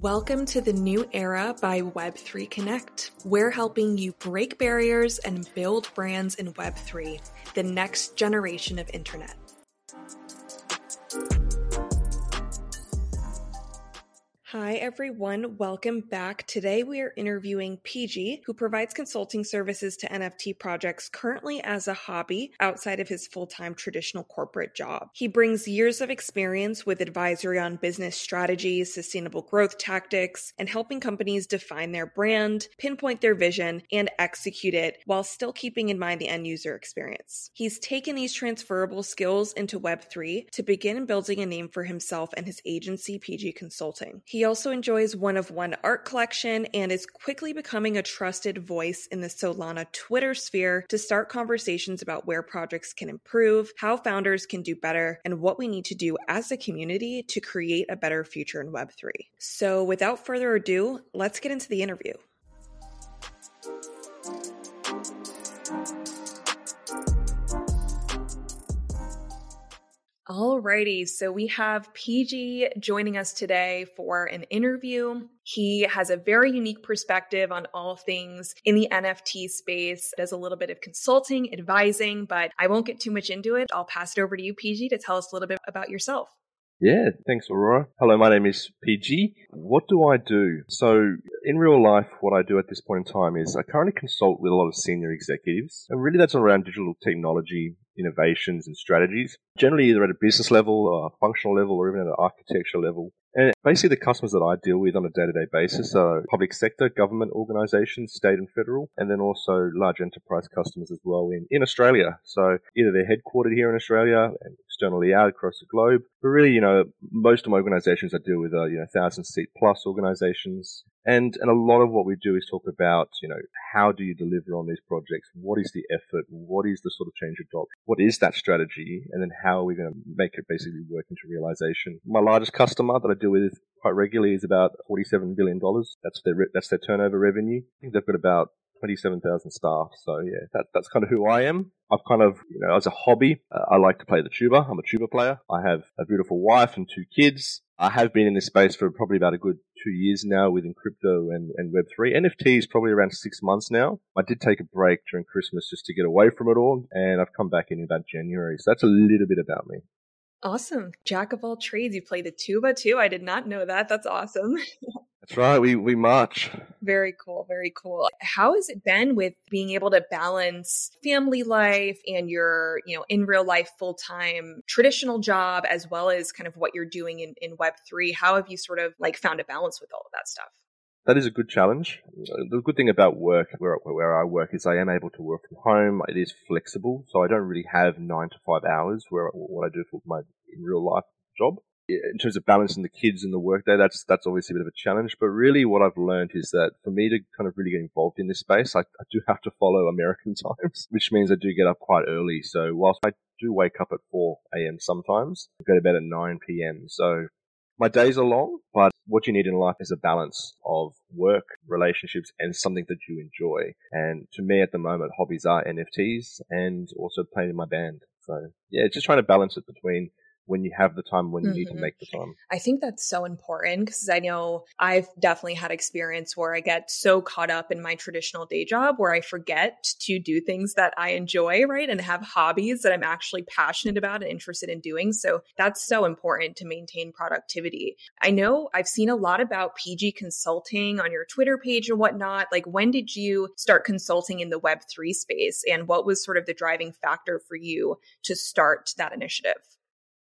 Welcome to the new era by Web3 Connect. We're helping you break barriers and build brands in Web3, the next generation of internet. Hi, everyone. Welcome back. Today we are interviewing PG, who provides consulting services to NFT projects currently as a hobby outside of his full time traditional corporate job. He brings years of experience with advisory on business strategies, sustainable growth tactics, and helping companies define their brand, pinpoint their vision, and execute it while still keeping in mind the end user experience. He's taken these transferable skills into Web3 to begin building a name for himself and his agency, PG Consulting. He he also enjoys one of one art collection and is quickly becoming a trusted voice in the Solana Twitter sphere to start conversations about where projects can improve, how founders can do better, and what we need to do as a community to create a better future in Web3. So, without further ado, let's get into the interview. Alrighty, so we have PG joining us today for an interview. He has a very unique perspective on all things in the NFT space, does a little bit of consulting, advising, but I won't get too much into it. I'll pass it over to you, PG, to tell us a little bit about yourself. Yeah, thanks, Aurora. Hello, my name is PG. What do I do? So, in real life, what I do at this point in time is I currently consult with a lot of senior executives, and really that's around digital technology, innovations and strategies, generally either at a business level, or a functional level, or even at an architecture level. And basically, the customers that I deal with on a day to day basis are public sector, government organizations, state and federal, and then also large enterprise customers as well in, in Australia. So either they're headquartered here in Australia and externally out across the globe, but really, you know, most of my organizations I deal with are, you know, thousand seat plus organizations. And, and a lot of what we do is talk about, you know, how do you deliver on these projects? What is the effort? What is the sort of change adoption? What is that strategy? And then how are we going to make it basically work into realization? My largest customer that I deal with quite regularly is about $47 billion. That's their, that's their turnover revenue. I think they've got about 27,000 staff. So yeah, that, that's kind of who I am. I've kind of, you know, as a hobby, uh, I like to play the tuba. I'm a tuba player. I have a beautiful wife and two kids. I have been in this space for probably about a good two years now within crypto and, and Web3. NFT is probably around six months now. I did take a break during Christmas just to get away from it all, and I've come back in about January. So that's a little bit about me. Awesome. Jack of all trades. You play the tuba too. I did not know that. That's awesome. That's right. We we march. Very cool. Very cool. How has it been with being able to balance family life and your, you know, in real life full time traditional job as well as kind of what you're doing in, in Web three? How have you sort of like found a balance with all of that stuff? That is a good challenge. The good thing about work, where, where I work, is I am able to work from home. It is flexible, so I don't really have nine to five hours where what I do for my in real life job. In terms of balancing the kids and the workday, that's that's obviously a bit of a challenge. But really, what I've learned is that for me to kind of really get involved in this space, I, I do have to follow American times, which means I do get up quite early. So whilst I do wake up at 4 a.m. sometimes, I go to bed at 9 p.m. So my days are long, but what you need in life is a balance of work, relationships, and something that you enjoy. And to me at the moment, hobbies are NFTs and also playing in my band. So yeah, just trying to balance it between when you have the time when you mm-hmm. need to mm-hmm. make the time. I think that's so important because I know I've definitely had experience where I get so caught up in my traditional day job where I forget to do things that I enjoy, right? And have hobbies that I'm actually passionate about and interested in doing. So that's so important to maintain productivity. I know I've seen a lot about PG consulting on your Twitter page and whatnot. Like when did you start consulting in the web3 space and what was sort of the driving factor for you to start that initiative?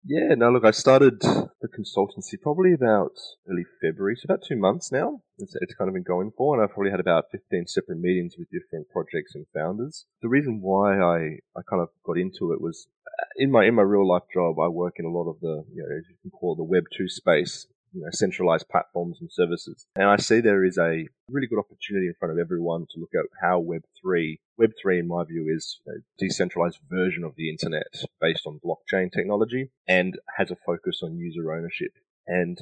Yeah, no, look, I started the consultancy probably about early February, so about two months now. It's, it's kind of been going for, and I've probably had about 15 separate meetings with different projects and founders. The reason why I, I kind of got into it was uh, in my, in my real life job, I work in a lot of the, you know, as you can call it, the Web 2 space you know, centralized platforms and services. And I see there is a really good opportunity in front of everyone to look at how Web3, Web3 in my view is a decentralized version of the internet based on blockchain technology and has a focus on user ownership. And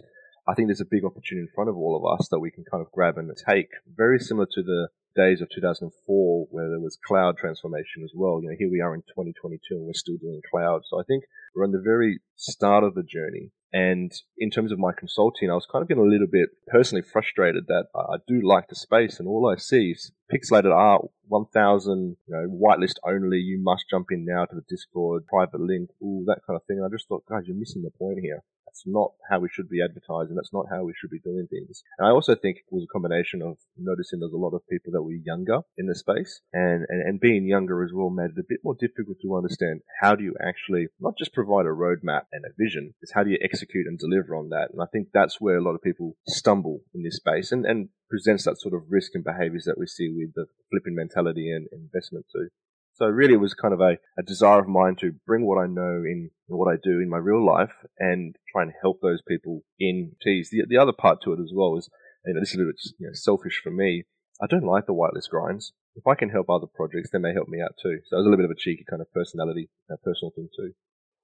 I think there's a big opportunity in front of all of us that we can kind of grab and take, very similar to the days of 2004 where there was cloud transformation as well. You know, here we are in 2022 and we're still doing cloud. So I think we're on the very start of the journey And in terms of my consulting, I was kind of getting a little bit personally frustrated that I do like the space and all I see is pixelated art, 1000, you know, whitelist only, you must jump in now to the Discord, private link, all that kind of thing. And I just thought, guys, you're missing the point here. That's not how we should be advertising. That's not how we should be doing things. And I also think it was a combination of noticing there's a lot of people that were younger in the space and, and, and being younger as well made it a bit more difficult to understand how do you actually not just provide a roadmap and a vision, it's how do you execute and deliver on that. And I think that's where a lot of people stumble in this space and, and presents that sort of risk and behaviors that we see with the flipping mentality and investment too. So really it was kind of a, a desire of mine to bring what I know in, what I do in my real life and try and help those people in teas. The, the other part to it as well is, you know, this is a little bit you know, selfish for me. I don't like the whitelist grinds. If I can help other projects, they may help me out too. So it was a little bit of a cheeky kind of personality, uh, personal thing too.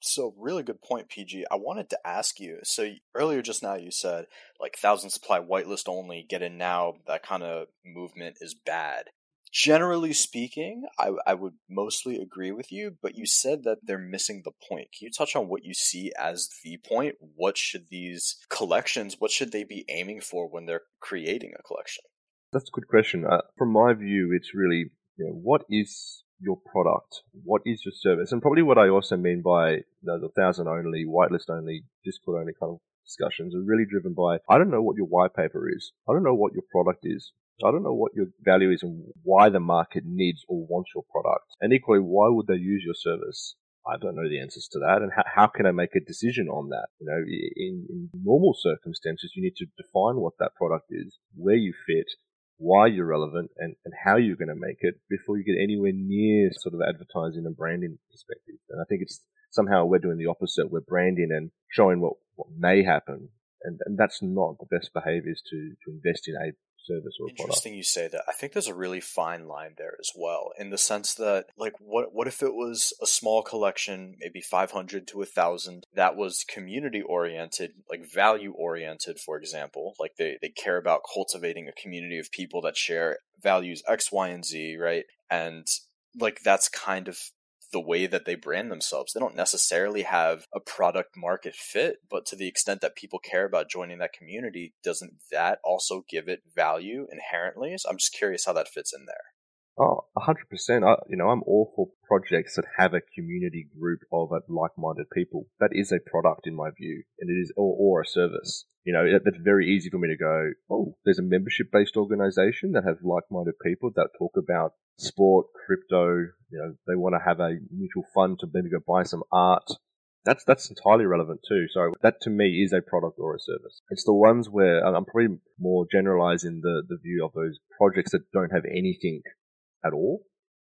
So, really good point, PG. I wanted to ask you. So, earlier just now you said like thousand supply whitelist only, get in now, that kind of movement is bad. Generally speaking, I, I would mostly agree with you, but you said that they're missing the point. Can you touch on what you see as the point? What should these collections, what should they be aiming for when they're creating a collection? That's a good question. Uh, from my view, it's really, you know, what is your product? What is your service? And probably what I also mean by you know, the thousand only, whitelist only, Discord only kind of discussions are really driven by I don't know what your white paper is. I don't know what your product is. I don't know what your value is and why the market needs or wants your product. And equally, why would they use your service? I don't know the answers to that. And how, how can I make a decision on that? You know, in, in normal circumstances, you need to define what that product is, where you fit, why you're relevant and, and how you're going to make it before you get anywhere near sort of advertising and branding perspective. And I think it's somehow we're doing the opposite. We're branding and showing what, what may happen. And, and that's not the best behaviors to, to invest in a service or Interesting you say that. I think there's a really fine line there as well, in the sense that, like, what what if it was a small collection, maybe 500 to a thousand, that was community oriented, like value oriented, for example, like they they care about cultivating a community of people that share values X, Y, and Z, right? And like that's kind of the way that they brand themselves. They don't necessarily have a product market fit, but to the extent that people care about joining that community, doesn't that also give it value inherently? So I'm just curious how that fits in there. Oh, 100%. I, you know, I'm all for projects that have a community group of uh, like-minded people. That is a product in my view, and it is, or, or a service. You know, it, it's very easy for me to go, oh, there's a membership-based organization that has like-minded people that talk about sport, crypto. You know, they want to have a mutual fund to maybe go buy some art. That's that's entirely relevant too. So that to me is a product or a service. It's the ones where I'm probably more generalizing the the view of those projects that don't have anything at all,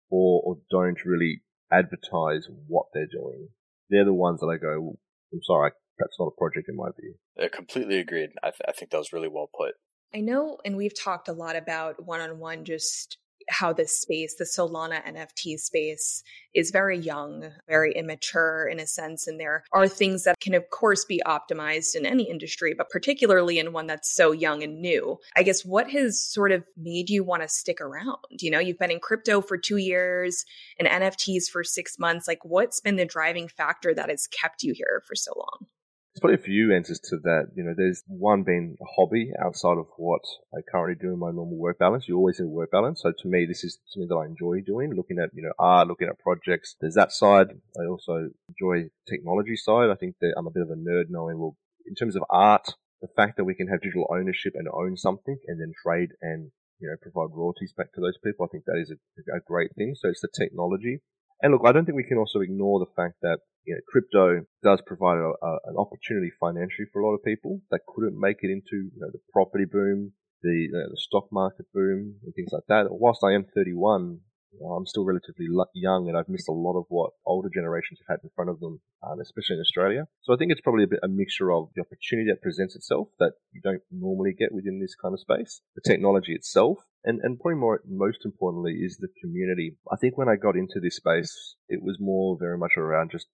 or or don't really advertise what they're doing. They're the ones that I go. I'm sorry, that's not a project in my view. I completely agreed. I, th- I think that was really well put. I know, and we've talked a lot about one on one just how this space, the Solana NFT space, is very young, very immature in a sense. And there are things that can, of course, be optimized in any industry, but particularly in one that's so young and new. I guess what has sort of made you want to stick around? You know, you've been in crypto for two years and NFTs for six months. Like, what's been the driving factor that has kept you here for so long? There's probably a few answers to that. You know, there's one being a hobby outside of what I currently do in my normal work balance. You always have work balance. So to me, this is something that I enjoy doing, looking at, you know, art, looking at projects. There's that side. I also enjoy technology side. I think that I'm a bit of a nerd knowing, well, in terms of art, the fact that we can have digital ownership and own something and then trade and, you know, provide royalties back to those people, I think that is a, a great thing. So it's the technology. And look, I don't think we can also ignore the fact that you know, crypto does provide a, a, an opportunity financially for a lot of people that couldn't make it into you know, the property boom, the, the stock market boom, and things like that. Whilst I am 31, I'm still relatively young and I've missed a lot of what older generations have had in front of them, um, especially in Australia. So I think it's probably a bit a mixture of the opportunity that presents itself that you don't normally get within this kind of space, the technology itself, and, and probably more, most importantly is the community. I think when I got into this space, it was more very much around just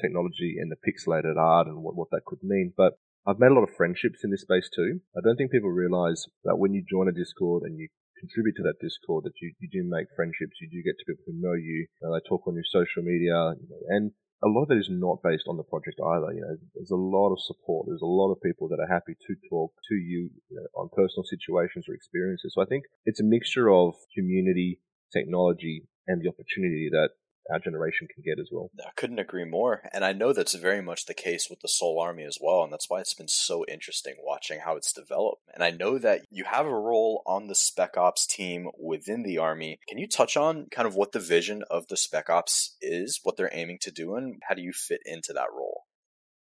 technology and the pixelated art and what, what that could mean. But I've made a lot of friendships in this space too. I don't think people realize that when you join a Discord and you contribute to that Discord, that you, you do make friendships, you do get to people who know you, and they talk on your social media, and a lot of it is not based on the project either. You know, there's a lot of support. There's a lot of people that are happy to talk to you, you know, on personal situations or experiences. So I think it's a mixture of community, technology, and the opportunity that our generation can get as well. I couldn't agree more. And I know that's very much the case with the Solarmy as well. And that's why it's been so interesting watching how it's developed. And I know that you have a role on the Spec Ops team within the Army. Can you touch on kind of what the vision of the Spec Ops is, what they're aiming to do, and how do you fit into that role?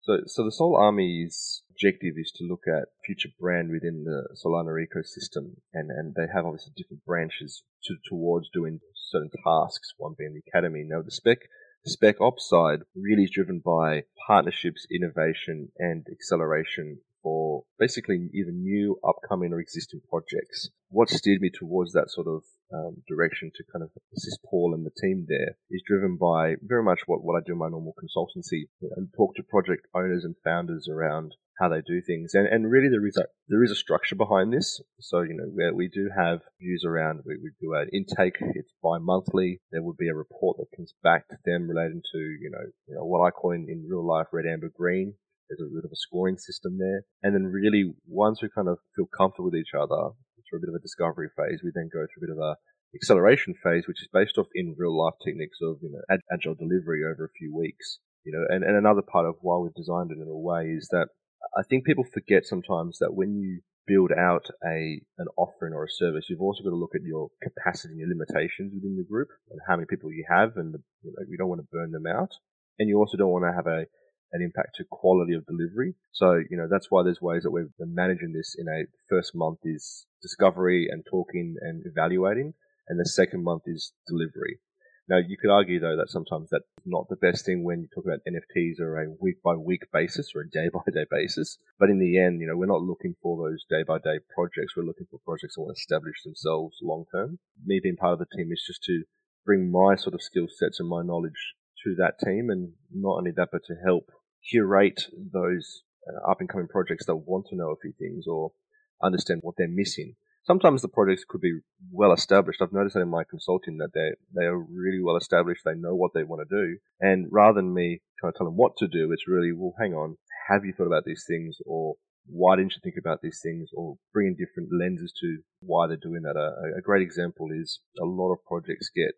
So, so the Solarmy's objective is to look at future brand within the Solana ecosystem, and, and they have obviously different branches to, towards doing certain tasks. One being the academy. Now, the spec spec ops side really is driven by partnerships, innovation, and acceleration for basically either new, upcoming, or existing projects. What steered me towards that sort of um, direction to kind of assist Paul and the team there is driven by very much what, what I do in my normal consultancy and talk to project owners and founders around how they do things. And, and really there is a, there is a structure behind this. So, you know, where we do have views around, we, do an intake, it's bi-monthly. There would be a report that comes back to them relating to, you know, you know, what I call in, in real life red, amber, green. There's a bit of a scoring system there. And then really once we kind of feel comfortable with each other through a bit of a discovery phase, we then go through a bit of a acceleration phase, which is based off in real life techniques of, you know, agile delivery over a few weeks. You know, and, and another part of why we've designed it in a way is that I think people forget sometimes that when you build out a an offering or a service, you've also got to look at your capacity and your limitations within the group and how many people you have, and the, you know you don't want to burn them out, and you also don't want to have a an impact to quality of delivery. So you know that's why there's ways that we're managing this in a first month is discovery and talking and evaluating, and the second month is delivery. Now, you could argue though that sometimes that's not the best thing when you talk about NFTs or a week by week basis or a day by day basis. But in the end, you know, we're not looking for those day by day projects. We're looking for projects that will establish themselves long term. Me being part of the team is just to bring my sort of skill sets and my knowledge to that team and not only that, but to help curate those uh, up and coming projects that want to know a few things or understand what they're missing sometimes the projects could be well established. I've noticed that in my consulting that they they are really well established. They know what they want to do, and rather than me trying to tell them what to do, it's really well, hang on, have you thought about these things, or why didn't you think about these things, or bringing different lenses to why they're doing that. A, a great example is a lot of projects get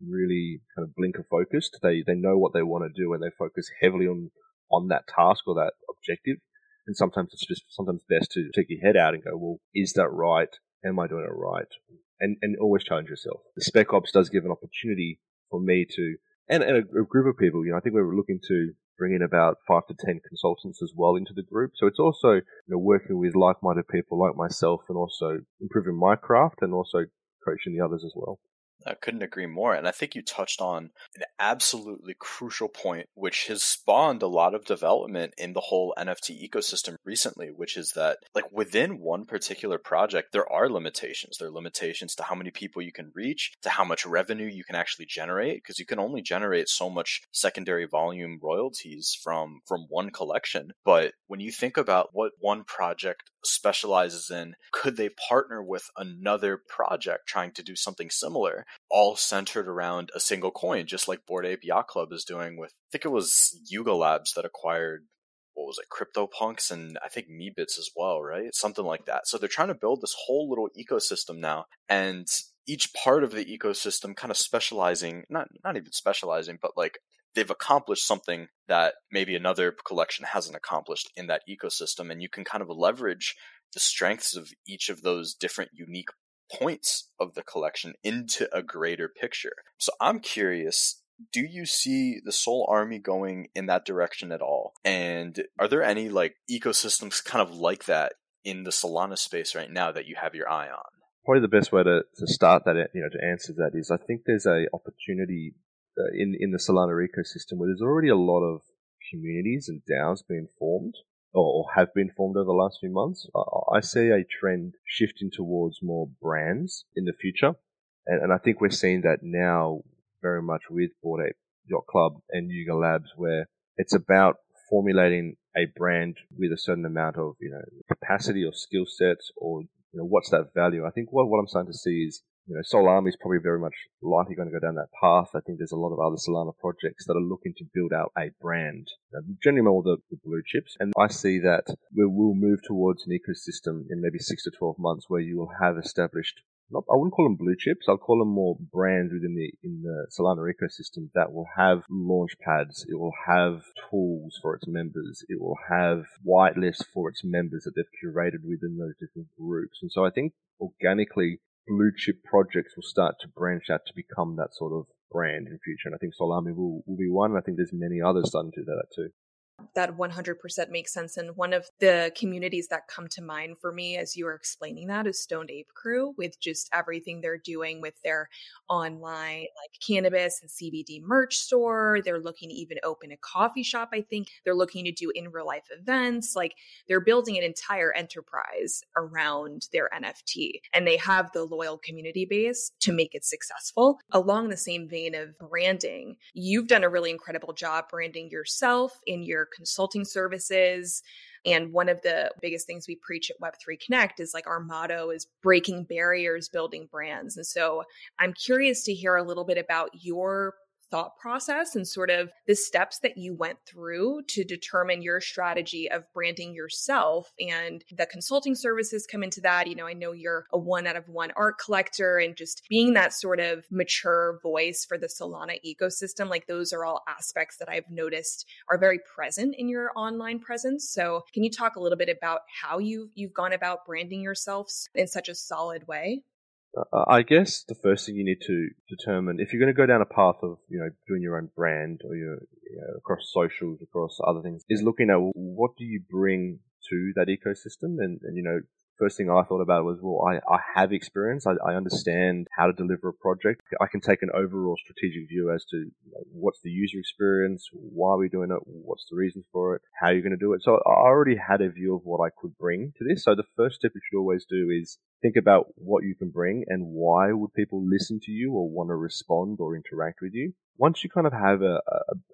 really kind of blinker focused. They they know what they want to do, and they focus heavily on on that task or that objective. And sometimes it's just sometimes best to take your head out and go, well, is that right? am I doing it right? And and always challenge yourself. The Spec Ops does give an opportunity for me to and, and a, a group of people. You know, I think we're looking to bring in about five to ten consultants as well into the group. So it's also you know working with like-minded people like myself, and also improving my craft, and also coaching the others as well. I couldn't agree more. And I think you touched on an absolutely crucial point, which has spawned a lot of development in the whole NFT ecosystem recently, which is that, like, within one particular project, there are limitations. There are limitations to how many people you can reach, to how much revenue you can actually generate, because you can only generate so much secondary volume royalties from, from one collection. But when you think about what one project specializes in, could they partner with another project trying to do something similar? all centered around a single coin, just like Bored Ape Yacht Club is doing with, I think it was Yuga Labs that acquired, what was it, CryptoPunks and I think Meebits as well, right? Something like that. So they're trying to build this whole little ecosystem now. And each part of the ecosystem kind of specializing, not, not even specializing, but like they've accomplished something that maybe another collection hasn't accomplished in that ecosystem. And you can kind of leverage the strengths of each of those different unique points of the collection into a greater picture. So I'm curious do you see the Solarmy going in that direction at all? And are there any like ecosystems kind of like that in the Solana space right now that you have your eye on? Probably the best way to, to start that, you know, to answer that is I think there's a opportunity in in the Solana ecosystem where there's already a lot of communities and DAOs being formed or have been formed over the last few months. I see a trend shifting towards more brands in the future. And, and I think we're seeing that now very much with Bored Ape Yacht Club and Yuga Labs, where it's about formulating a brand with a certain amount of, you know, capacity or skill sets or, you know, what's that value? I think what, what I'm starting to see is you know, Solarmy is probably very much likely going to go down that path. I think there's a lot of other Solana projects that are looking to build out a brand, generally more the, the blue chips. And I see that we will move towards an ecosystem in maybe six to 12 months where you will have established not, I wouldn't call them blue chips. I'll call them more brands within the in the Solana ecosystem that will have launch pads. It will have tools for its members. It will have whitelists for its members that they've curated within those different groups. And so I think organically, blue chip projects will start to branch out to become that sort of brand in future. And I think Solarmy will, will be one. And I think there's many others starting to do that too that 100% makes sense. And one of the communities that come to mind for me as you were explaining that is Stoned Ape Crew with just everything they're doing with their online like cannabis and CBD merch store. They're looking to even open a coffee shop. I think they're looking to do in real life events. Like they're building an entire enterprise around their NFT and they have the loyal community base to make it successful. Along the same vein of branding, you've done a really incredible job branding yourself in your consulting services. And one of the biggest things we preach at Web3 Connect is like our motto is breaking barriers, building brands. And so I'm curious to hear a little bit about your thought process and sort of the steps that you went through to determine your strategy of branding yourself and the consulting services come into that. You know i know you're a one out of one art collector and just being that sort of mature voice for the solana ecosystem like those are all aspects that i've noticed are very present in your online presence. So can you talk a little bit about how you've you've gone about branding yourself in such a solid way Uh, I guess the first thing you need to determine if you're going to go down a path of you know doing your own brand or your you know, across socials, across other things, is looking at what do you bring to that ecosystem, and, and you know first thing I thought about was, well, I, I have experience. I, I, understand how to deliver a project. I can take an overall strategic view as to what's the user experience, why are we doing it, what's the reasons for it, how you're going to do it. So I already had a view of what I could bring to this. So the first step you should always do is think about what you can bring and why would people listen to you or want to respond or interact with you once you kind of have a,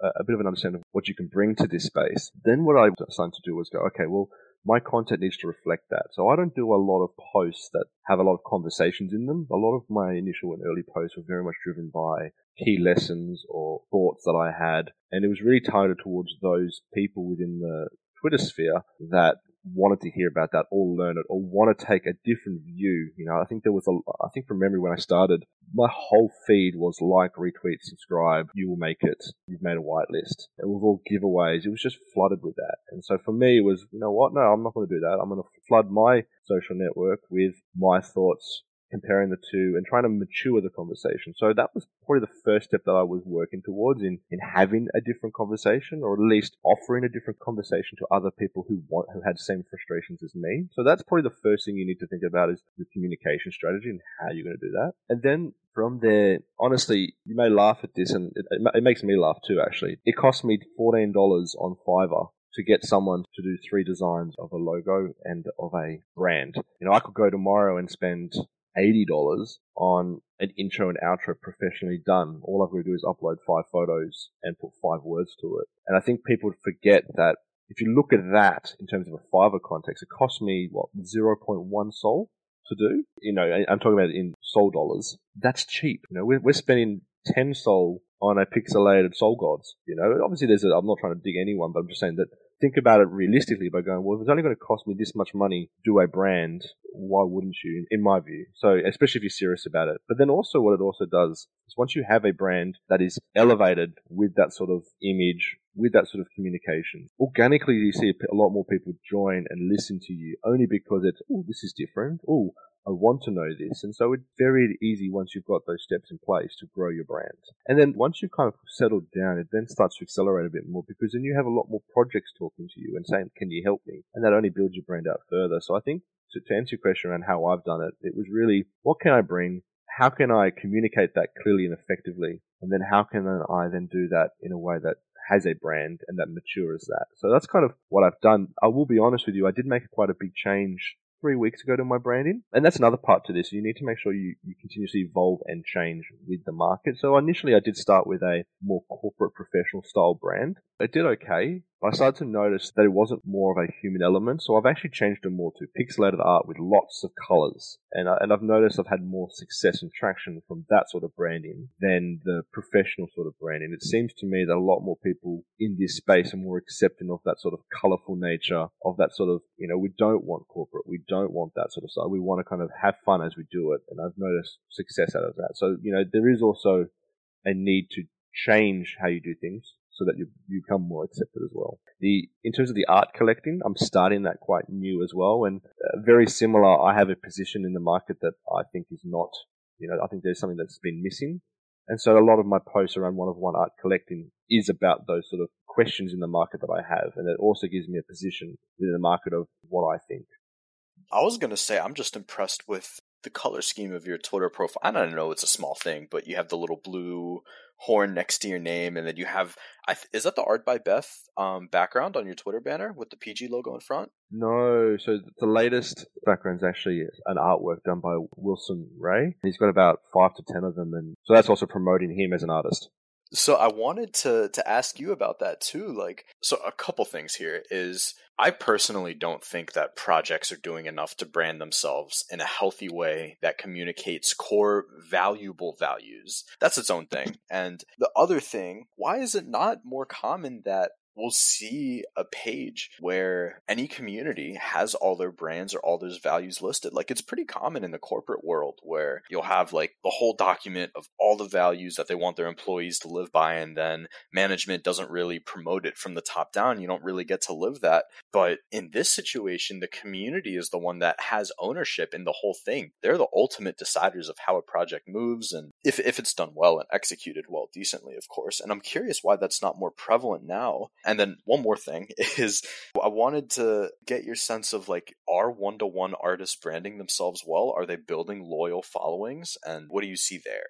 a, a, bit of an understanding of what you can bring to this space, then what I started to do was go, okay, well, my content needs to reflect that. So I don't do a lot of posts that have a lot of conversations in them. A lot of my initial and early posts were very much driven by key lessons or thoughts that I had. And it was really targeted towards those people within the Twitter sphere that wanted to hear about that or learn it or want to take a different view. You know, I think there was a, I think from memory when I started, my whole feed was like, retweet, subscribe, you will make it, you've made a whitelist. It was all giveaways. It was just flooded with that. And so for me, it was, you know what? No, I'm not going to do that. I'm going to flood my social network with my thoughts comparing the two and trying to mature the conversation. So that was probably the first step that I was working towards in, in having a different conversation or at least offering a different conversation to other people who want, who had the same frustrations as me. So that's probably the first thing you need to think about is the communication strategy and how you're going to do that. And then from there, honestly, you may laugh at this and it, it makes me laugh too, actually. It cost me $14 on Fiverr to get someone to do three designs of a logo and of a brand. You know, I could go tomorrow and spend $80 on an intro and outro professionally done. All I've got to do is upload five photos and put five words to it. And I think people forget that if you look at that in terms of a Fiverr context, it cost me, what, 0.1 sol to do? You know, I'm talking about in sol dollars. That's cheap. You know, we're, we're spending 10 sol on a pixelated Sol Gods. You know, obviously there's a, I'm not trying to dig anyone, but I'm just saying that think about it realistically by going, well, if it's only going to cost me this much money to do a brand, why wouldn't you, in my view? So, especially if you're serious about it. But then also what it also does is once you have a brand that is elevated with that sort of image, with that sort of communication, organically you see a lot more people join and listen to you only because it's, oh, this is different. Oh, I want to know this. And so it's very easy once you've got those steps in place to grow your brand. And then once you've kind of settled down, it then starts to accelerate a bit more because then you have a lot more projects talking to you and saying, can you help me? And that only builds your brand out further. So I think to, to answer your question around how I've done it, it was really, what can I bring? How can I communicate that clearly and effectively? And then how can I then do that in a way that has a brand and that matures that. So that's kind of what I've done. I will be honest with you, I did make quite a big change three weeks ago to my branding. And that's another part to this. You need to make sure you, you continuously evolve and change with the market. So initially I did start with a more corporate professional style brand. It did okay, I started to notice that it wasn't more of a human element, so I've actually changed it more to pixelated art with lots of colors. And, I, and I've noticed I've had more success and traction from that sort of branding than the professional sort of branding. It seems to me that a lot more people in this space are more accepting of that sort of colorful nature, of that sort of, you know, we don't want corporate, we don't want that sort of stuff. We want to kind of have fun as we do it. And I've noticed success out of that. So, you know, there is also a need to change how you do things so that you, you become more accepted as well. The in terms of the art collecting, I'm starting that quite new as well, and uh, very similar. I have a position in the market that I think is not, you know, I think there's something that's been missing, and so a lot of my posts around one of one art collecting is about those sort of questions in the market that I have, and it also gives me a position in the market of what I think. I was going to say I'm just impressed with the color scheme of your Twitter profile. I don't know it's a small thing, but you have the little blue horn next to your name, and then you have th- is that the art by Beth um, background on your Twitter banner with the PG logo in front? No, so the latest background is actually an artwork done by Wilson Ray. He's got about five to ten of them, and so that's also promoting him as an artist. So I wanted to to ask you about that too. Like, so a couple things here is I personally don't think that projects are doing enough to brand themselves in a healthy way that communicates core valuable values. That's its own thing. And the other thing, why is it not more common that we'll see a page where any community has all their brands or all their values listed. Like it's pretty common in the corporate world where you'll have like the whole document of all the values that they want their employees to live by, and then management doesn't really promote it from the top down. You don't really get to live that. But in this situation, the community is the one that has ownership in the whole thing. They're the ultimate deciders of how a project moves and if, if it's done well and executed well decently, of course. And I'm curious why that's not more prevalent now and then one more thing is I wanted to get your sense of like, are one to one artists branding themselves well? Are they building loyal followings? And what do you see there?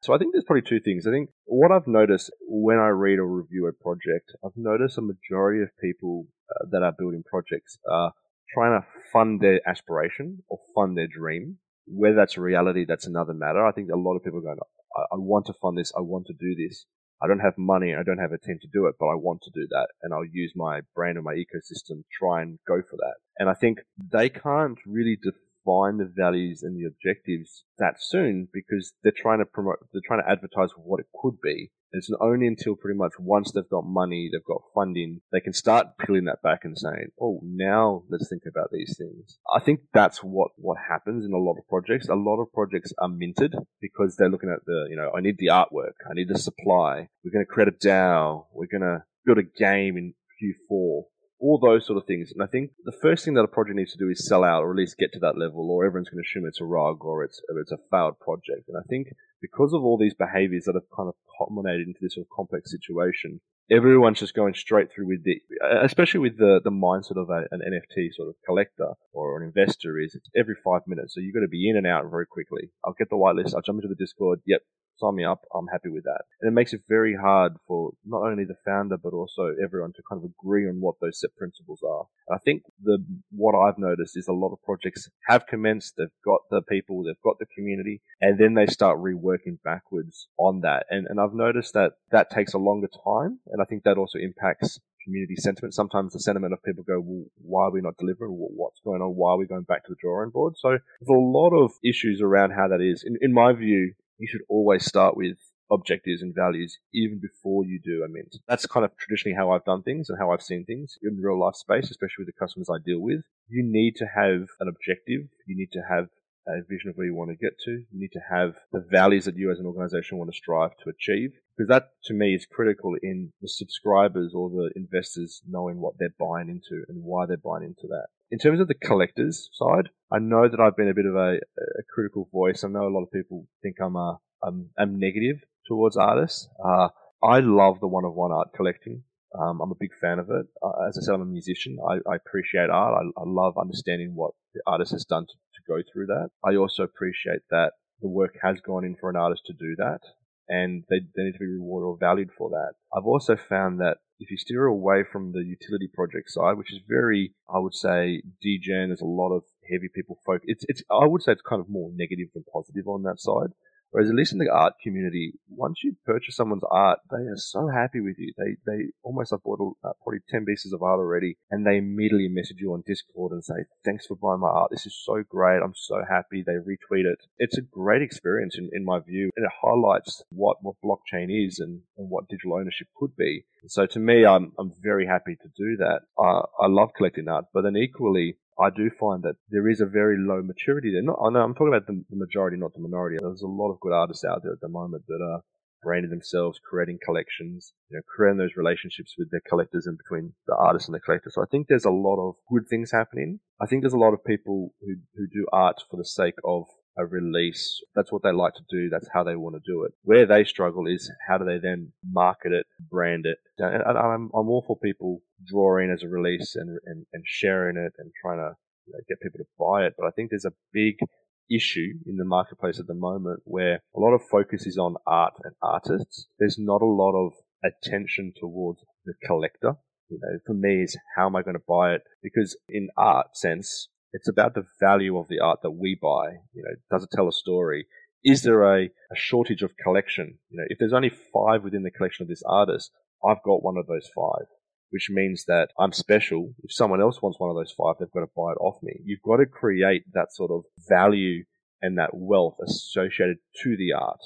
So I think there's probably two things. I think what I've noticed when I read or review a project, I've noticed a majority of people uh, that are building projects are trying to fund their aspiration or fund their dream. Whether that's reality, that's another matter. I think a lot of people are going, I, I want to fund this, I want to do this. I don't have money, I don't have a team to do it, but I want to do that. And I'll use my brand and my ecosystem to try and go for that. And I think they can't really define the values and the objectives that soon because they're trying to promote, they're trying to advertise what it could be. And it's only until pretty much once they've got money, they've got funding, they can start peeling that back and saying, oh, now let's think about these things. I think that's what, what happens in a lot of projects. A lot of projects are minted because they're looking at the, you know, I need the artwork, I need the supply, we're going to create a DAO, we're going to build a game in Q4 all those sort of things. And I think the first thing that a project needs to do is sell out, or at least get to that level, or everyone's going to assume it's a rug or it's or it's a failed project. And I think because of all these behaviors that have kind of culminated into this sort of complex situation, everyone's just going straight through with the, especially with the, the mindset of a, an NFT sort of collector or an investor is it's every five minutes. So you've got to be in and out very quickly. I'll get the whitelist. I'll jump into the Discord. Yep sign me up. I'm happy with that. And it makes it very hard for not only the founder, but also everyone to kind of agree on what those set principles are. I think the, what I've noticed is a lot of projects have commenced. They've got the people, they've got the community, and then they start reworking backwards on that. And, and I've noticed that that takes a longer time. And I think that also impacts community sentiment. Sometimes the sentiment of people go, well, why are we not delivering? What's going on? Why are we going back to the drawing board? So there's a lot of issues around how that is. In, in my view, you should always start with objectives and values even before you do a mint. That's kind of traditionally how I've done things and how I've seen things in real life space, especially with the customers I deal with. You need to have an objective. You need to have a vision of where you want to get to. You need to have the values that you as an organization want to strive to achieve. Because that to me is critical in the subscribers or the investors knowing what they're buying into and why they're buying into that. In terms of the collectors side, I know that I've been a bit of a, a critical voice. I know a lot of people think I'm a, I'm, I'm negative towards artists. Uh, I love the one of one art collecting. Um, I'm a big fan of it. Uh, as I said, I'm a musician. I, I appreciate art. I, I, love understanding what the artist has done to, go through that. I also appreciate that the work has gone in for an artist to do that and they, they need to be rewarded or valued for that. I've also found that if you steer away from the utility project side, which is very, I would say, degen, there's a lot of heavy people focus. It's, it's, I would say it's kind of more negative than positive on that side. Whereas at least in the art community, once you purchase someone's art, they are so happy with you. They they almost have bought uh, probably ten pieces of art already, and they immediately message you on Discord and say, "Thanks for buying my art. This is so great. I'm so happy." They retweet it. It's a great experience in, in my view, and it highlights what what blockchain is and, and what digital ownership could be. So to me, I'm I'm very happy to do that. I I love collecting art, but then equally, I do find that there is a very low maturity there. Not, I know I'm talking about the, the majority, not the minority. There's a lot of good artists out there at the moment that are branding themselves, creating collections, you know, creating those relationships with their collectors and between the artist and the collector. So I think there's a lot of good things happening. I think there's a lot of people who, who do art for the sake of a release. That's what they like to do. That's how they want to do it. Where they struggle is how do they then market it, brand it. And I'm, I'm all for people drawing as a release and, and, and sharing it and trying to you know, get people to buy it. But I think there's a big issue in the marketplace at the moment where a lot of focus is on art and artists. There's not a lot of attention towards the collector. You know, for me is how am I going to buy it? Because in art sense, it's about the value of the art that we buy. You know, does it tell a story? Is there a, a shortage of collection? You know, if there's only five within the collection of this artist, I've got one of those five, which means that I'm special. If someone else wants one of those five, they've got to buy it off me. You've got to create that sort of value and that wealth associated to the art.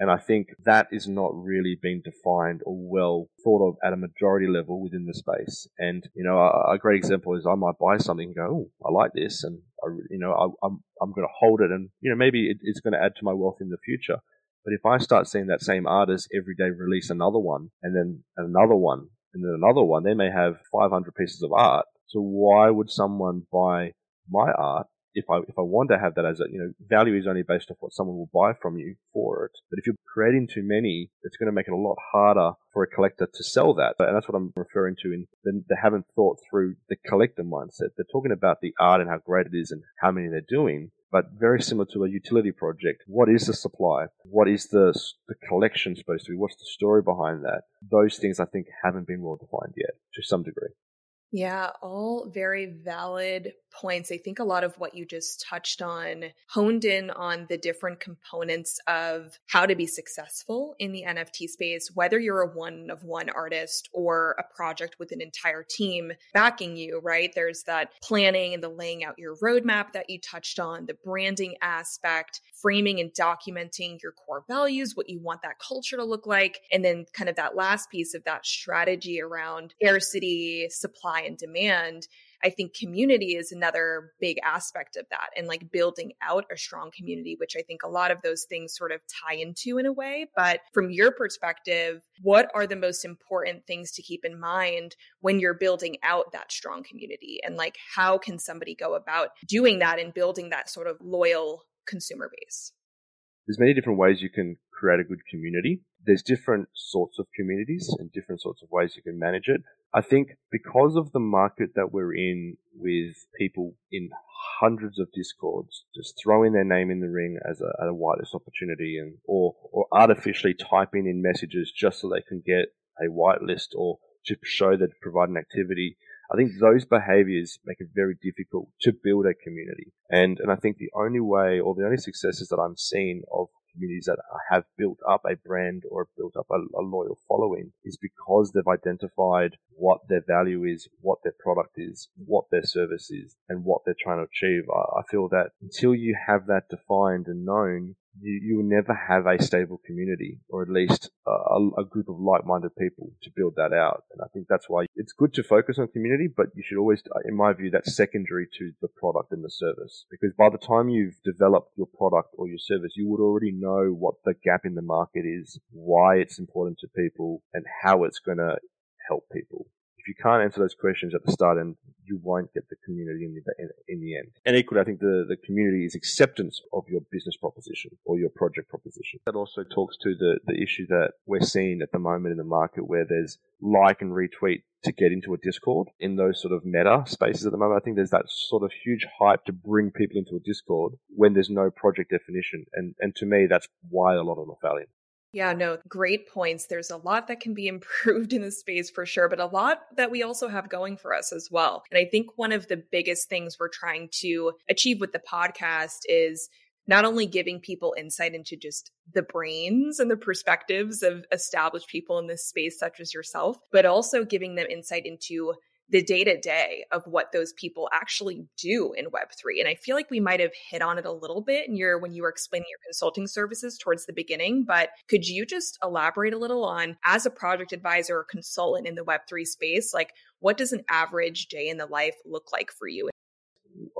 And I think that is not really being defined or well thought of at a majority level within the space. And, you know, a, a great example is I might buy something and go, oh, I like this. And, I, you know, I, am I'm, I'm going to hold it and, you know, maybe it, it's going to add to my wealth in the future. But if I start seeing that same artist every day release another one and then another one and then another one, they may have 500 pieces of art. So why would someone buy my art if I if I want to have that as a you know value is only based off what someone will buy from you for it. But if you're creating too many, it's going to make it a lot harder for a collector to sell that. And that's what I'm referring to in they haven't thought through the collector mindset. They're talking about the art and how great it is and how many they're doing. But very similar to a utility project, what is the supply? What is the the collection supposed to be? What's the story behind that? Those things I think haven't been well defined yet, to some degree. Yeah, all very valid points. I think a lot of what you just touched on honed in on the different components of how to be successful in the NFT space, whether you're a one of one artist or a project with an entire team backing you, right? There's that planning and the laying out your roadmap that you touched on, the branding aspect, framing and documenting your core values, what you want that culture to look like, and then kind of that last piece of that strategy around scarcity, supply and demand I think community is another big aspect of that and like building out a strong community, which I think a lot of those things sort of tie into in a way. But from your perspective, what are the most important things to keep in mind when you're building out that strong community? And like, how can somebody go about doing that and building that sort of loyal consumer base? There's many different ways you can create a good community. There's different sorts of communities and different sorts of ways you can manage it. I think because of the market that we're in with people in hundreds of discords just throwing their name in the ring as a, a whitelist opportunity and or or artificially typing in messages just so they can get a whitelist or to show that provide an activity. I think those behaviors make it very difficult to build a community. And and I think the only way or the only successes that I'm seeing of communities that have built up a brand or built up a, a, loyal following is because they've identified what their value is, what their product is, what their service is, and what they're trying to achieve. I, I feel that until you have that defined and known, you, you will never have a stable community or at least a, a, group of like-minded people to build that out. And I think that's why it's good to focus on community, but you should always, uh, in my view, that's secondary to the product and the service. Because by the time you've developed your product or your service, you would already know what the gap in the market is, why it's important to people, and how it's going to help people you can't answer those questions at the start, and you won't get the community in the, in, the end. And equally, I think the, the community is acceptance of your business proposition or your project proposition. That also talks to the, the issue that we're seeing at the moment in the market where there's like and retweet to get into a Discord in those sort of meta spaces at the moment. I think there's that sort of huge hype to bring people into a Discord when there's no project definition. And, and to me, that's why a lot of them are failing. Yeah, no, great points. There's a lot that can be improved in the space for sure, but a lot that we also have going for us as well. And I think one of the biggest things we're trying to achieve with the podcast is not only giving people insight into just the brains and the perspectives of established people in this space, such as yourself, but also giving them insight into the day to day of what those people actually do in Web3. And I feel like we might have hit on it a little bit in your when you were explaining your consulting services towards the beginning, but could you just elaborate a little on as a project advisor or consultant in the Web3 space, like what does an average day in the life look like for you?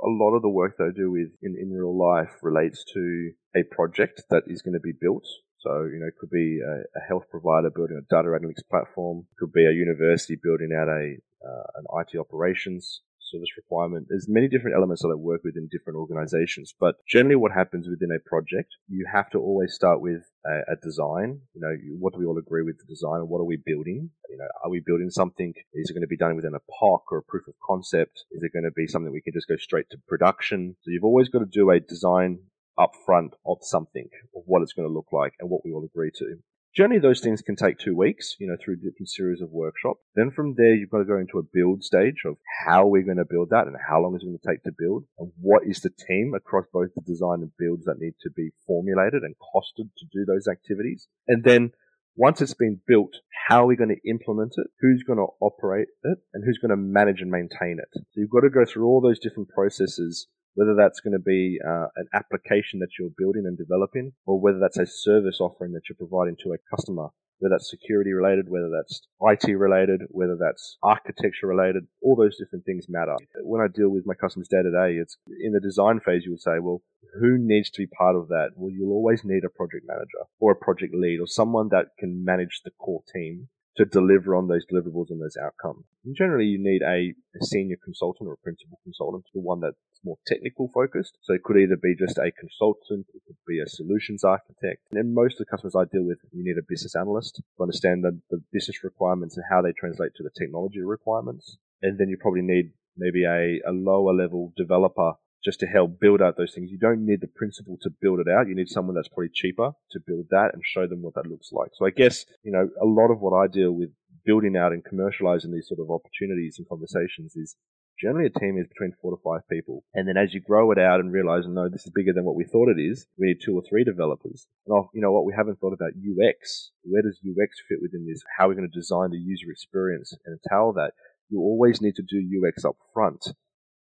A lot of the work that I do with in, in real life relates to a project that is going to be built so, you know, it could be a, a, health provider building a data analytics platform. It could be a university building out a uh, an IT operations service requirement. There's many different elements that I work with in different organizations, but generally what happens within a project, you have to always start with a, a design. You know, what do we all agree with the design and what are we building? You know, are we building something? Is it going to be done within a POC or a proof of concept? Is it going to be something we can just go straight to production? So you've always got to do a design upfront of something, of what it's going to look like and what we all agree to. Generally, those things can take two weeks, you know, through different series of workshops. Then from there, you've got to go into a build stage of how we're going to build that and how long is it going to take to build and what is the team across both the design and builds that need to be formulated and costed to do those activities. And then once it's been built, how are we going to implement it? Who's going to operate it? And who's going to manage and maintain it? So you've got to go through all those different processes whether that's going to be uh, an application that you're building and developing, or whether that's a service offering that you're providing to a customer, whether that's security related, whether that's IT related, whether that's architecture related, all those different things matter. When I deal with my customers day to day, it's in the design phase, you would say, well, who needs to be part of that? Well, you'll always need a project manager or a project lead or someone that can manage the core team to deliver on those deliverables and those outcomes. And generally, you need a, a, senior consultant or a principal consultant, the one that's more technical focused. So it could either be just a consultant, it could be a solutions architect. And then most of the customers I deal with, you need a business analyst to understand the, the business requirements and how they translate to the technology requirements. And then you probably need maybe a, a lower level developer just to help build out those things. You don't need the principal to build it out. You need someone that's probably cheaper to build that and show them what that looks like. So I guess, you know, a lot of what I deal with building out and commercializing these sort of opportunities and conversations is generally a team is between four to five people. And then as you grow it out and realize, no, this is bigger than what we thought it is, we need two or three developers. And oh you know what, we haven't thought about UX. Where does UX fit within this? How are we going to design the user experience and tell that? You always need to do UX up front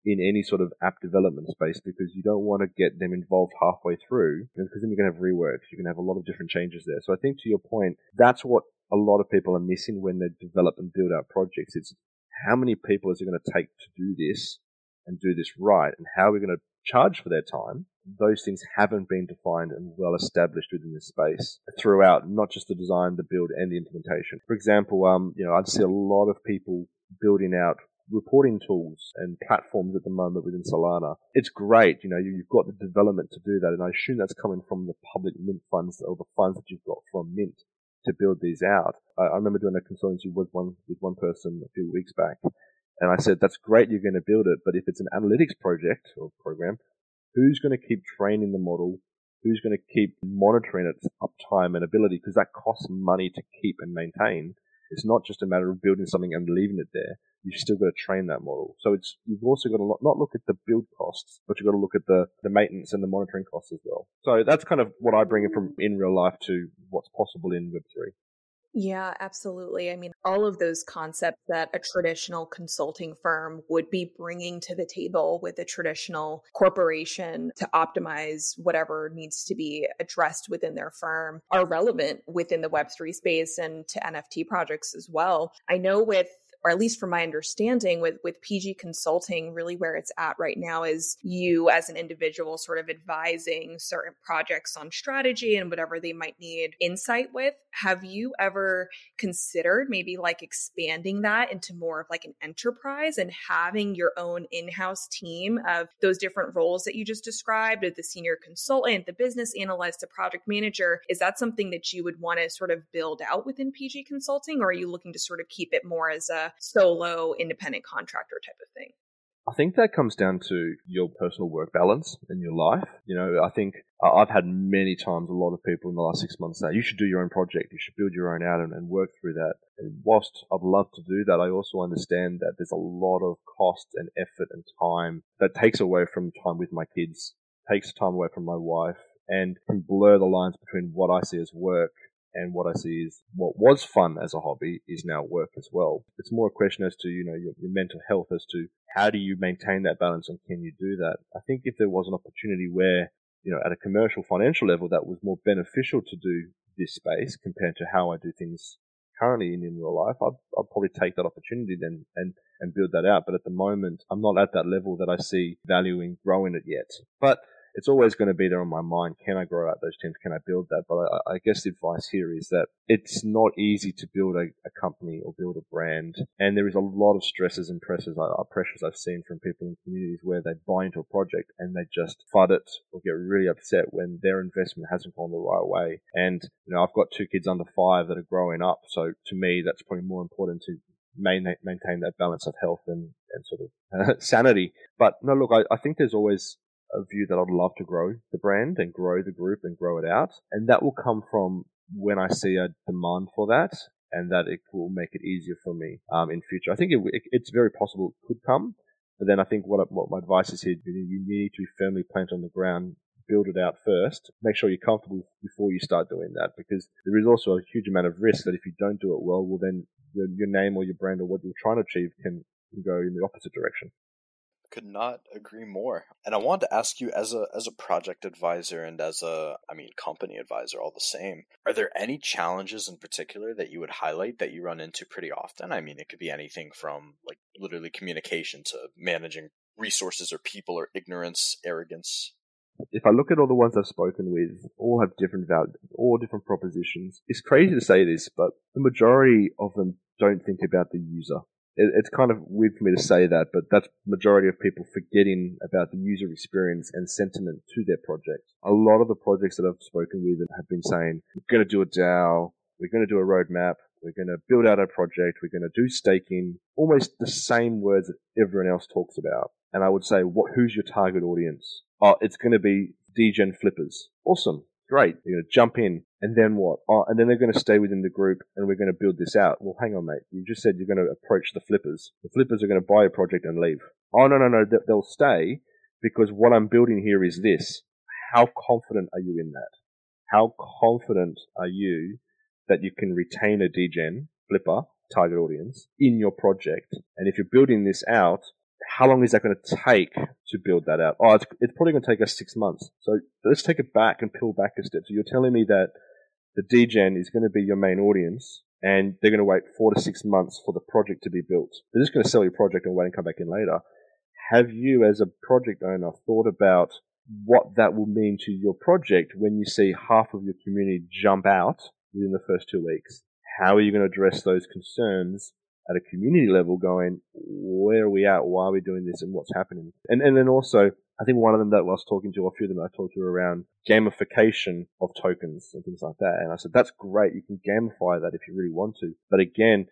in any sort of app development space because you don't want to get them involved halfway through because then you're going to have reworks. You're going to have a lot of different changes there. So I think to your point, that's what a lot of people are missing when they develop and build out projects. It's how many people is it going to take to do this and do this right and how are we going to charge for their time? Those things haven't been defined and well established within this space throughout, not just the design, the build and the implementation. For example, um, you know, I'd see a lot of people building out reporting tools and platforms at the moment within Solana. It's great, you know, you, have got the development to do that, and I assume that's coming from the public Mint funds or the funds that you've got from Mint to build these out. I, I remember doing a consultancy with one with one person a few weeks back, and I said, "That's great, you're going to build it, but if it's an analytics project or program, who's going to keep training the model? Who's going to keep monitoring its uptime and ability? Because that costs money to keep and maintain." It's not just a matter of building something and leaving it there you've still got to train that model. So it's you've also got to not look at the build costs, but you've got to look at the, the maintenance and the monitoring costs as well. So that's kind of what I bring it from in real life to what's possible in Web3. Yeah, absolutely. I mean, all of those concepts that a traditional consulting firm would be bringing to the table with a traditional corporation to optimize whatever needs to be addressed within their firm are relevant within the Web3 space and to NFT projects as well. I know with or at least from my understanding with with PG consulting really where it's at right now is you as an individual sort of advising certain projects on strategy and whatever they might need insight with. Have you ever considered maybe like expanding that into more of like an enterprise and having your own in-house team of those different roles that you just described the senior consultant the business analyst the project manager? Is that something that you would want to sort of build out within PG consulting or are you looking to sort of keep it more as a solo independent contractor type of thing? I think that comes down to your personal work balance in your life. You know, I think I've had many times a lot of people in the last six months say, you should do your own project, you should build your own out and, and work through that. And whilst I'd love to do that, I also understand that there's a lot of cost and effort and time that takes away from time with my kids takes time away from my wife, and can blur the lines between what I see as work and what I see is what was fun as a hobby is now work as well. It's more a question as to, you know, your, your, mental health as to how do you maintain that balance and can you do that? I think if there was an opportunity where, you know, at a commercial financial level that was more beneficial to do this space compared to how I do things currently in, in real life, I'd, I'd probably take that opportunity then and, and build that out. But at the moment, I'm not at that level that I see valuing growing it yet. But it's always going to be there on my mind. Can I grow out those teams? Can I build that? But I, I guess the advice here is that it's not easy to build a, a, company or build a brand. And there is a lot of stresses and pressures, uh, pressures I've seen from people in communities where they buy into a project and they just fud it or get really upset when their investment hasn't gone the right way. And, you know, I've got two kids under five that are growing up. So to me, that's probably more important to maintain that balance of health and, and sort of uh, sanity. But no, look, I, I think there's always a view that I'd love to grow the brand and grow the group and grow it out. And that will come from when I see a demand for that and that it will make it easier for me um, in future. I think it, it, it's very possible it could come. But then I think what, what my advice is here, you need to be firmly planted on the ground, build it out first, make sure you're comfortable before you start doing that because there is also a huge amount of risk that if you don't do it well, well then your, your name or your brand or what you're trying to achieve can, can go in the opposite direction could not agree more. And I wanted to ask you as a as a project advisor and as a I mean company advisor all the same, are there any challenges in particular that you would highlight that you run into pretty often? I mean, it could be anything from like literally communication to managing resources or people or ignorance, arrogance. If I look at all the ones I've spoken with, all have different values, all different propositions. It's crazy to say this, but the majority of them don't think about the user it, it's kind of weird for me to say that, but that's majority of people forgetting about the user experience and sentiment to their project. A lot of the projects that I've spoken with have been saying, we're going to do a DAO, we're going to do a roadmap, we're going to build out a project, we're going to do staking, almost the same words that everyone else talks about. And I would say, what, who's your target audience? Oh, it's going to be degen flippers. Awesome. Great. They're going to jump in. And then what? Oh, and then they're going to stay within the group and we're going to build this out. Well, hang on, mate. You just said you're going to approach the flippers. The flippers are going to buy a project and leave. Oh, no, no, no. They'll stay because what I'm building here is this. How confident are you in that? How confident are you that you can retain a degen flipper target audience in your project? And if you're building this out, how long is that going to take to build that out? Oh, it's, it's probably going to take us six months. So let's take it back and peel back a step. So you're telling me that the degen is going to be your main audience and they're going to wait four to six months for the project to be built. They're just going to sell your project and wait and come back in later. Have you, as a project owner, thought about what that will mean to your project when you see half of your community jump out within the first two weeks? How are you going to address those concerns at a community level going, where are we at? Why are we doing this? And what's happening? And, and then also, I think one of them that I was talking to, a few of them I talked to around gamification of tokens and things like that. And I said, that's great. You can gamify that if you really want to. But again,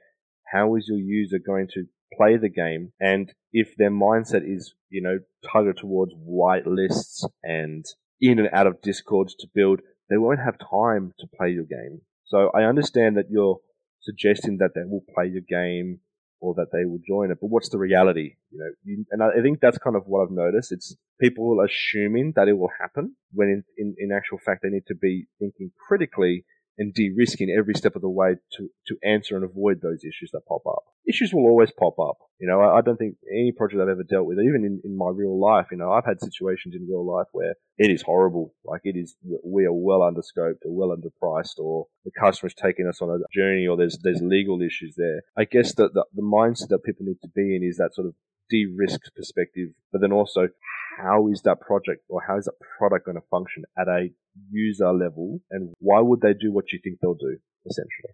how is your user going to play the game? And if their mindset is, you know, targeted towards white lists and in and out of discords to build, they won't have time to play your game. So I understand that you're suggesting that they will play your game or that they will join it. But what's the reality? You know, you, and I, I think that's kind of what I've noticed. It's people assuming that it will happen when in, in, in actual fact they need to be thinking critically and de-risking every step of the way to, to answer and avoid those issues that pop up. Issues will always pop up. You know, I, I don't think any project I've ever dealt with, even in, in my real life, you know, I've had situations in real life where it is horrible. Like it is, we are well underscoped or well underpriced or the customer's taking us on a journey or there's, there's legal issues there. I guess that the, the mindset that people need to be in is that sort of de-risked perspective, but then also how is that project or how is that product going to function at a user level and why would they do what you think they'll do essentially?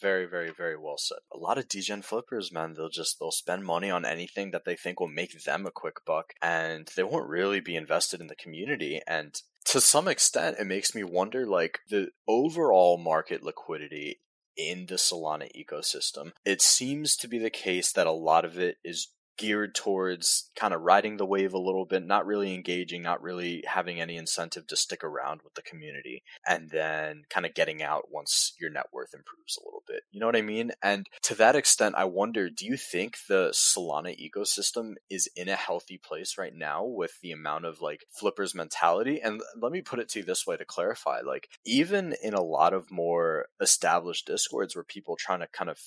Very, very, very well said. A lot of degen flippers, man, they'll just they'll spend money on anything that they think will make them a quick buck and they won't really be invested in the community. And to some extent it makes me wonder like the overall market liquidity in the Solana ecosystem. It seems to be the case that a lot of it is geared towards kind of riding the wave a little bit, not really engaging, not really having any incentive to stick around with the community, and then kind of getting out once your net worth improves a little bit. You know what I mean? And to that extent, I wonder do you think the Solana ecosystem is in a healthy place right now with the amount of like flippers mentality? And let me put it to you this way to clarify like, even in a lot of more established discords where people trying to kind of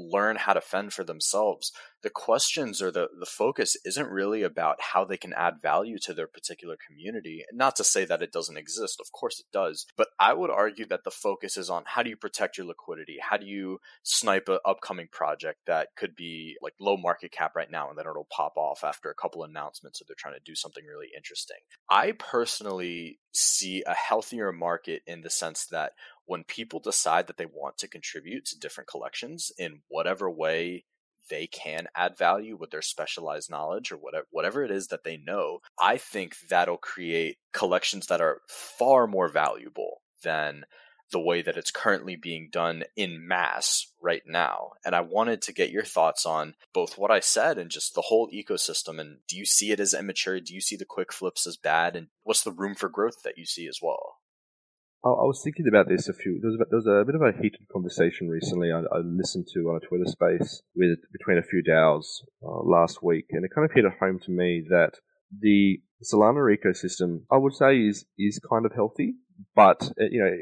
learn how to fend for themselves the questions or the, the focus isn't really about how they can add value to their particular community not to say that it doesn't exist of course it does but i would argue that the focus is on how do you protect your liquidity how do you snipe an upcoming project that could be like low market cap right now and then it'll pop off after a couple announcements that they're trying to do something really interesting. I personally see a healthier market in the sense that when people decide that they want to contribute to different collections in whatever way they can add value with their specialized knowledge or whatever whatever it is that they know, I think that'll create collections that are far more valuable than the way that it's currently being done in mass right now. And I wanted to get your thoughts on both what I said and just the whole ecosystem. And do you see it as immature? Do you see the quick flips as bad? And what's the room for growth that you see as well? I, was thinking about this a few. There was, a, there was a bit of a heated conversation recently. I, I, listened to on a Twitter space with between a few DAOs uh, last week, and it kind of hit at home to me that the Solana ecosystem, I would say, is is kind of healthy, but uh, you know,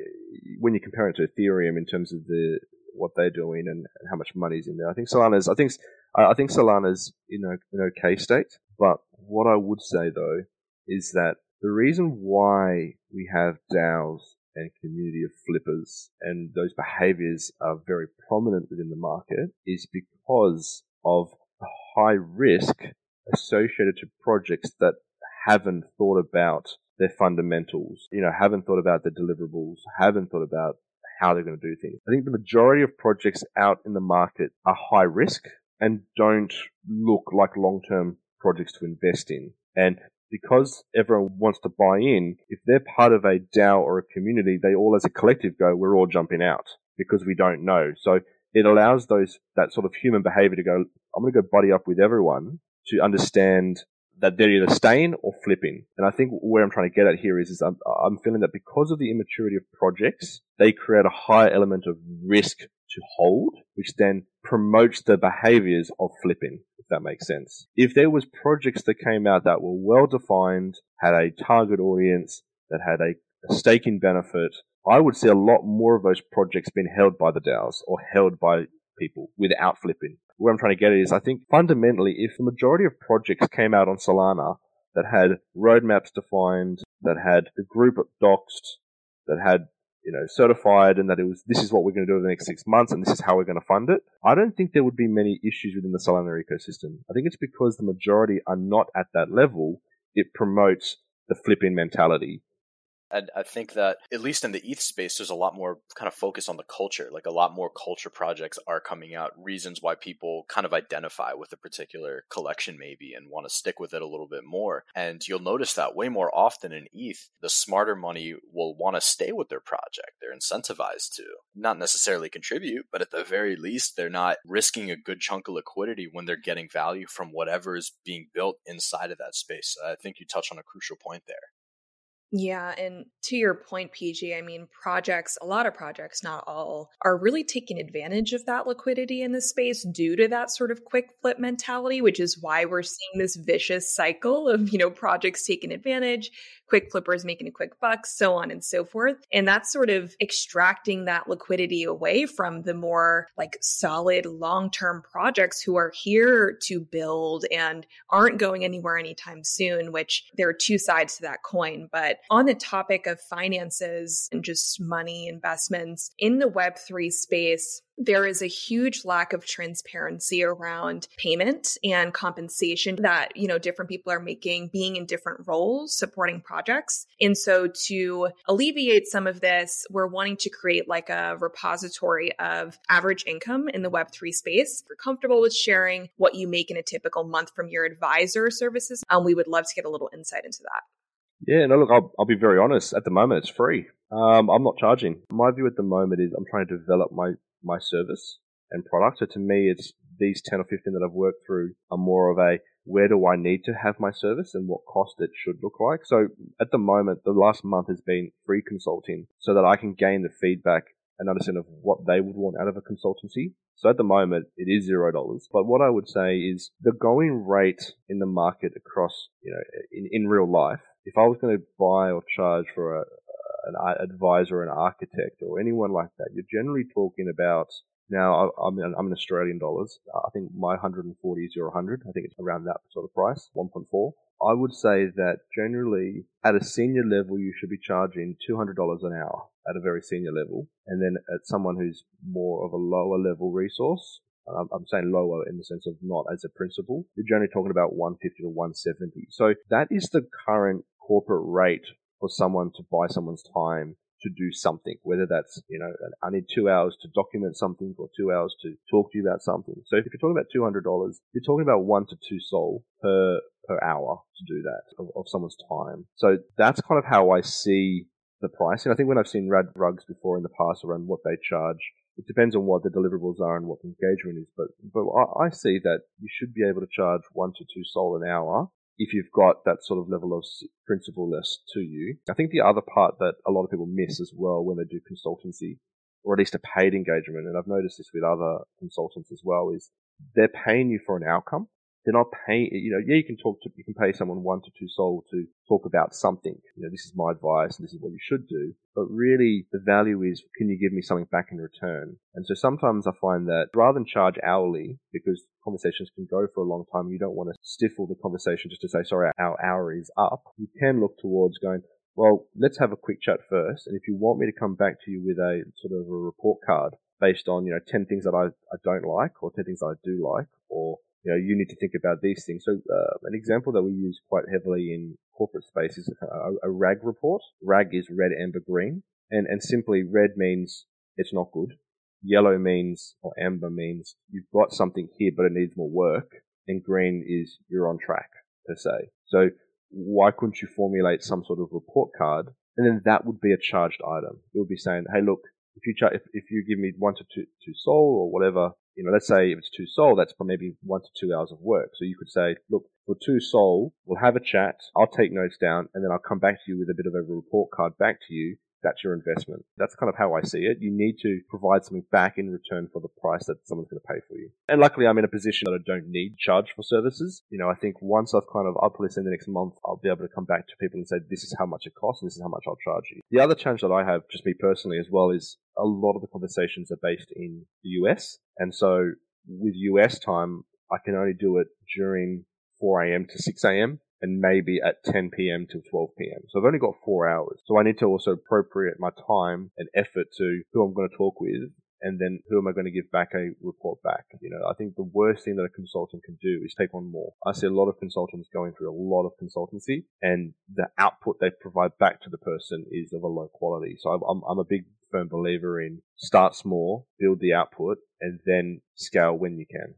when you compare it to Ethereum in terms of the what they're doing and, and how much money's in there, I think Solana's, I think, I think Solana's in a, an okay state. But what I would say though is that the reason why we have DAOs and community of flippers, and those behaviors are very prominent within the market, is because of the high risk associated to projects that haven't thought about their fundamentals, you know, haven't thought about their deliverables, haven't thought about how they're going to do things. I think the majority of projects out in the market are high risk and don't look like long term projects to invest in. And because everyone wants to buy in, if they're part of a DAO or a community, they all as a collective go, we're all jumping out because we don't know. So it allows those, that sort of human behavior to go, I'm going to go buddy up with everyone to understand that they're either staying or flipping. And I think where I'm trying to get at here is, is I'm, I'm feeling that because of the immaturity of projects, they create a higher element of risk to hold, which then promotes the behaviors of flipping, that makes sense. If there was projects that came out that were well defined, had a target audience, that had a, a in benefit, I would see a lot more of those projects being held by the DAOs or held by people without flipping. Where I'm trying to get at is I think fundamentally, if the majority of projects came out on Solana that had roadmaps defined, that had the group doxed, that had you know, certified and that it was, this is what we're going to do over the next six months and this is how we're going to fund it, I don't think there would be many issues within the Solana ecosystem. I think it's because the majority are not at that level. It promotes the flipping mentality. And I think that at least in the ETH space, there's a lot more kind of focus on the culture. Like a lot more culture projects are coming out, reasons why people kind of identify with a particular collection maybe and want to stick with it a little bit more. And you'll notice that way more often in ETH, the smarter money will want to stay with their project. They're incentivized to not necessarily contribute, but at the very least, they're not risking a good chunk of liquidity when they're getting value from whatever is being built inside of that space. I think you touch on a crucial point there. Yeah. And to your point, PG, I mean, projects, a lot of projects, not all, are really taking advantage of that liquidity in the space due to that sort of quick flip mentality, which is why we're seeing this vicious cycle of, you know, projects taking advantage, quick flippers making a quick buck, so on and so forth. And that's sort of extracting that liquidity away from the more like solid long term projects who are here to build and aren't going anywhere anytime soon, which there are two sides to that coin. But on the topic of finances and just money investments in the Web3 space, there is a huge lack of transparency around payment and compensation that you know different people are making being in different roles supporting projects and so to alleviate some of this we're wanting to create like a repository of average income in the web3 space if you're comfortable with sharing what you make in a typical month from your advisor services um, we would love to get a little insight into that yeah, no, look, I'll, I'll be very honest. At the moment, it's free. Um, I'm not charging. My view at the moment is I'm trying to develop my my service and product. So to me, it's these 10 or 15 that I've worked through are more of a where do I need to have my service and what cost it should look like. So at the moment, the last month has been free consulting so that I can gain the feedback and understand of what they would want out of a consultancy. So at the moment, it is zero dollars. But what I would say is the going rate in the market across, you know, in, in real life, if I was going to buy or charge for a, an advisor, an architect, or anyone like that, you're generally talking about now, I'm in, Australian dollars. I think my 140 is your 100. I think it's around that sort of price, 1.4. I would say that generally at a senior level, you should be charging $200 an hour at a very senior level. And then at someone who's more of a lower level resource, I'm saying lower in the sense of not as a principal, you're generally talking about 150 to 170. So that is the current corporate rate for someone to buy someone's time to do something, whether that's, you know, I need two hours to document something or two hours to talk to you about something. So if you're talking about $200, you're talking about one to two SOL per, per hour to do that of, of someone's time. So that's kind of how I see the pricing. I think when I've seen Rad Rugs before in the past around what they charge, it depends on what the deliverables are and what the engagement is. But but I, I see that you should be able to charge one to two SOL an hour if you've got that sort of level of principalness to you. I think the other part that a lot of people miss as well when they do consultancy, or at least a paid engagement, and I've noticed this with other consultants as well, is they're paying you for an outcome they're not paying, you know, yeah, you can talk to, you can pay someone one to two SOL to talk about something. You know, this is my advice and this is what you should do. But really the value is, can you give me something back in return? And so sometimes I find that rather than charge hourly, because conversations can go for a long time, you don't want to stifle the conversation just to say, sorry, our hour is up. You can look towards going, well, let's have a quick chat first. And if you want me to come back to you with a sort of a report card based on, you know, 10 things that I, I don't like or 10 things I do like or you know, you need to think about these things. So, uh, an example that we use quite heavily in corporate space is a, a, RAG report. RAG is red, amber, green. And, and simply red means it's not good. Yellow means, or amber means you've got something here, but it needs more work. And green is you're on track, per se. So why couldn't you formulate some sort of report card? And then that would be a charged item. It would be saying, hey, look, if you, char- if, if you give me one to two, two SOL or whatever, you know, let's say if it's two SOL, that's maybe one to two hours of work. So you could say, look, for two SOL, we'll have a chat. I'll take notes down and then I'll come back to you with a bit of a report card back to you that's your investment. That's kind of how I see it. You need to provide something back in return for the price that someone's going to pay for you. And luckily, I'm in a position that I don't need charge for services. You know, I think once I've kind of, I'll probably say the next month, I'll be able to come back to people and say, this is how much it costs and this is how much I'll charge you. The other challenge that I have, just me personally as well, is a lot of the conversations are based in the US. And so with US time, I can only do it during 4 a.m. to 6 a.m and maybe at 10 p.m. till 12 p.m. So I've only got four hours. So I need to also appropriate my time and effort to who I'm going to talk with and then who am I going to give back a report back? You know, I think the worst thing that a consultant can do is take on more. I see a lot of consultants going through a lot of consultancy and the output they provide back to the person is of a low quality. So I'm, I'm a big firm believer in start small, build the output and then scale when you can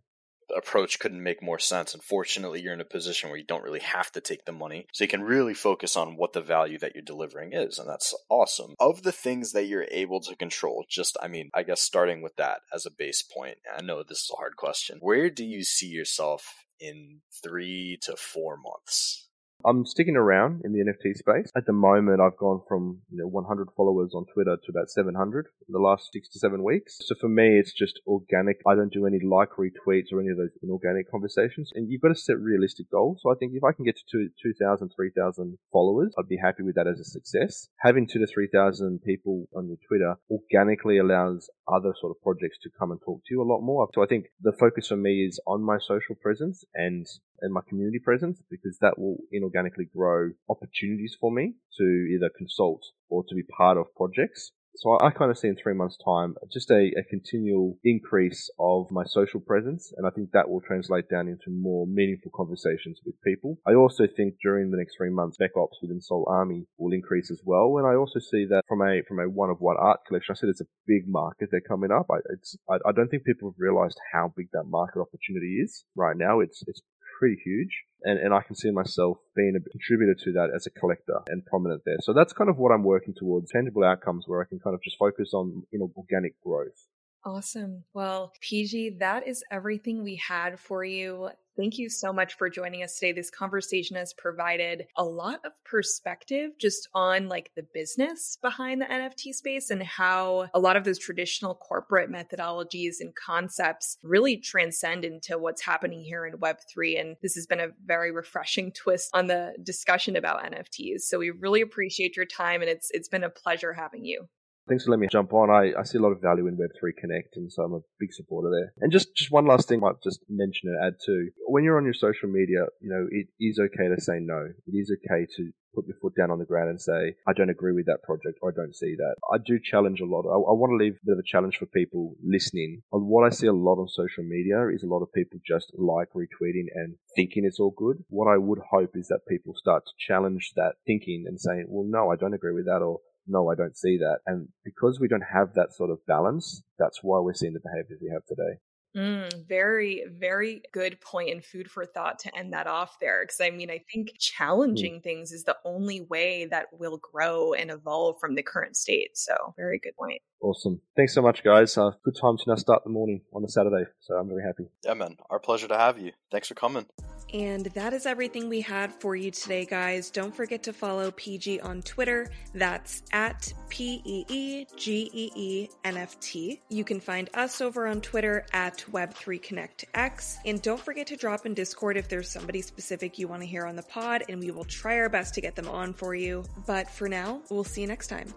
approach couldn't make more sense. Unfortunately, you're in a position where you don't really have to take the money. So you can really focus on what the value that you're delivering is. And that's awesome. Of the things that you're able to control, just, I mean, I guess starting with that as a base point, I know this is a hard question. Where do you see yourself in three to four months? I'm sticking around in the NFT space. At the moment, I've gone from you know 100 followers on Twitter to about 700 in the last six to seven weeks. So for me, it's just organic. I don't do any like retweets or any of those inorganic conversations. And you've got to set realistic goals. So I think if I can get to 2,000, 3,000 followers, I'd be happy with that as a success. Having two to 3,000 people on your Twitter organically allows other sort of projects to come and talk to you a lot more. So I think the focus for me is on my social presence and and my community presence because that will inorganically grow opportunities for me to either consult or to be part of projects. So I, kind of see in three months' time just a, a, continual increase of my social presence, and I think that will translate down into more meaningful conversations with people. I also think during the next three months, back ops within Solarmy will increase as well, and I also see that from a from a one of one art collection. I said it's a big market they're coming up. I, I, I don't think people have realised how big that market opportunity is right now. It's it's pretty huge. And, and I can see myself being a contributor to that as a collector and prominent there. So that's kind of what I'm working towards tangible outcomes where I can kind of just focus on, you know, organic growth. Awesome. Well, PG, that is everything we had for you. Thank you so much for joining us today. This conversation has provided a lot of perspective just on like the business behind the NFT space and how a lot of those traditional corporate methodologies and concepts really transcend into what's happening here in Web3. And this has been a very refreshing twist on the discussion about NFTs. So we really appreciate your time and it's it's been a pleasure having you. Thanks for letting me jump on. I, I see a lot of value in Web3 Connect, and so I'm a big supporter there. And just, just one last thing I might just mention and add to. When you're on your social media, you know, it is okay to say no. It is okay to put your foot down on the ground and say, I don't agree with that project or I don't see that. I do challenge a lot. I, I want to leave a bit of a challenge for people listening. On what I see a lot on social media is a lot of people just like retweeting and thinking it's all good. What I would hope is that people start to challenge that thinking and saying, well, no, I don't agree with that or no, I don't see that. And because we don't have that sort of balance, that's why we're seeing the behaviors we have today. Mm, very, very good point and food for thought to end that off there. Because I mean, I think mm. challenging mm. things is the only way that will grow and evolve from the current state. So, very good point. Awesome. Thanks so much, guys. Uh, good time to now start the morning on a Saturday. So, I'm very happy. Yeah, man. Our pleasure to have you. Thanks for coming. And that is everything we had for you today, guys. Don't forget to follow PG on Twitter. That's at P E E G E E N F T. You can find us over on Twitter at Web3ConnectX. And don't forget to drop in Discord if there's somebody specific you want to hear on the pod, and we will try our best to get them on for you. But for now, we'll see you next time.